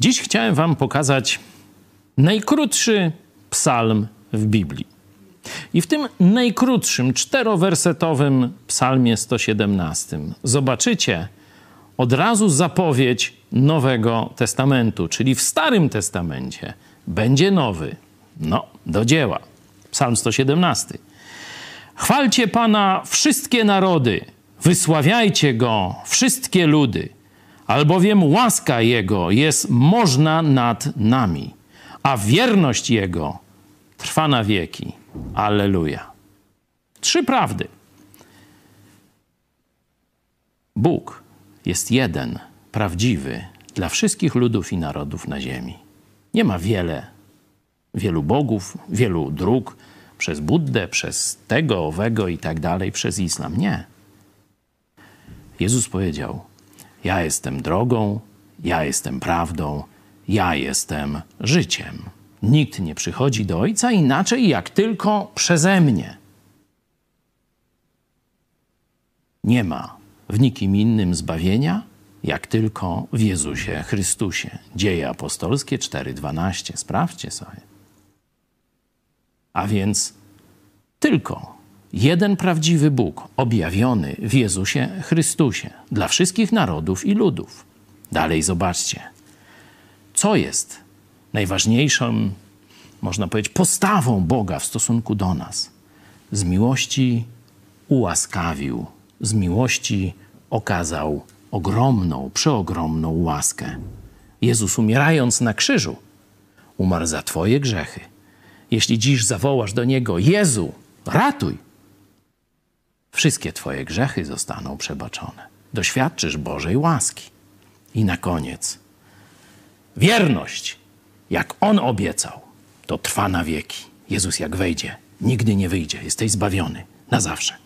Dziś chciałem Wam pokazać najkrótszy psalm w Biblii. I w tym najkrótszym, czterowersetowym psalmie 117 zobaczycie od razu zapowiedź Nowego Testamentu, czyli w Starym Testamencie będzie nowy. No, do dzieła. Psalm 117. Chwalcie Pana wszystkie narody, wysławiajcie Go wszystkie ludy, albowiem łaska Jego jest można nad nami, a wierność Jego trwa na wieki. Alleluja. Trzy prawdy. Bóg jest jeden, prawdziwy dla wszystkich ludów i narodów na ziemi. Nie ma wiele, wielu bogów, wielu dróg przez Buddę, przez tego, owego i tak dalej, przez islam. Nie. Jezus powiedział: Ja jestem drogą, ja jestem prawdą, ja jestem życiem. Nikt nie przychodzi do Ojca inaczej jak tylko przeze mnie. Nie ma w nikim innym zbawienia, jak tylko w Jezusie Chrystusie. Dzieje apostolskie 4:12. Sprawdźcie sobie. A więc tylko jeden prawdziwy Bóg objawiony w Jezusie Chrystusie dla wszystkich narodów i ludów. Dalej zobaczcie, co jest najważniejszą, można powiedzieć, postawą Boga w stosunku do nas. Z miłości ułaskawił, z miłości okazał ogromną, przeogromną łaskę. Jezus umierając na krzyżu, umarł za Twoje grzechy. Jeśli dziś zawołasz do Niego, Jezu, ratuj, wszystkie Twoje grzechy zostaną przebaczone. Doświadczysz Bożej łaski. I na koniec, wierność, jak On obiecał, to trwa na wieki. Jezus jak wejdzie, nigdy nie wyjdzie. Jesteś zbawiony na zawsze.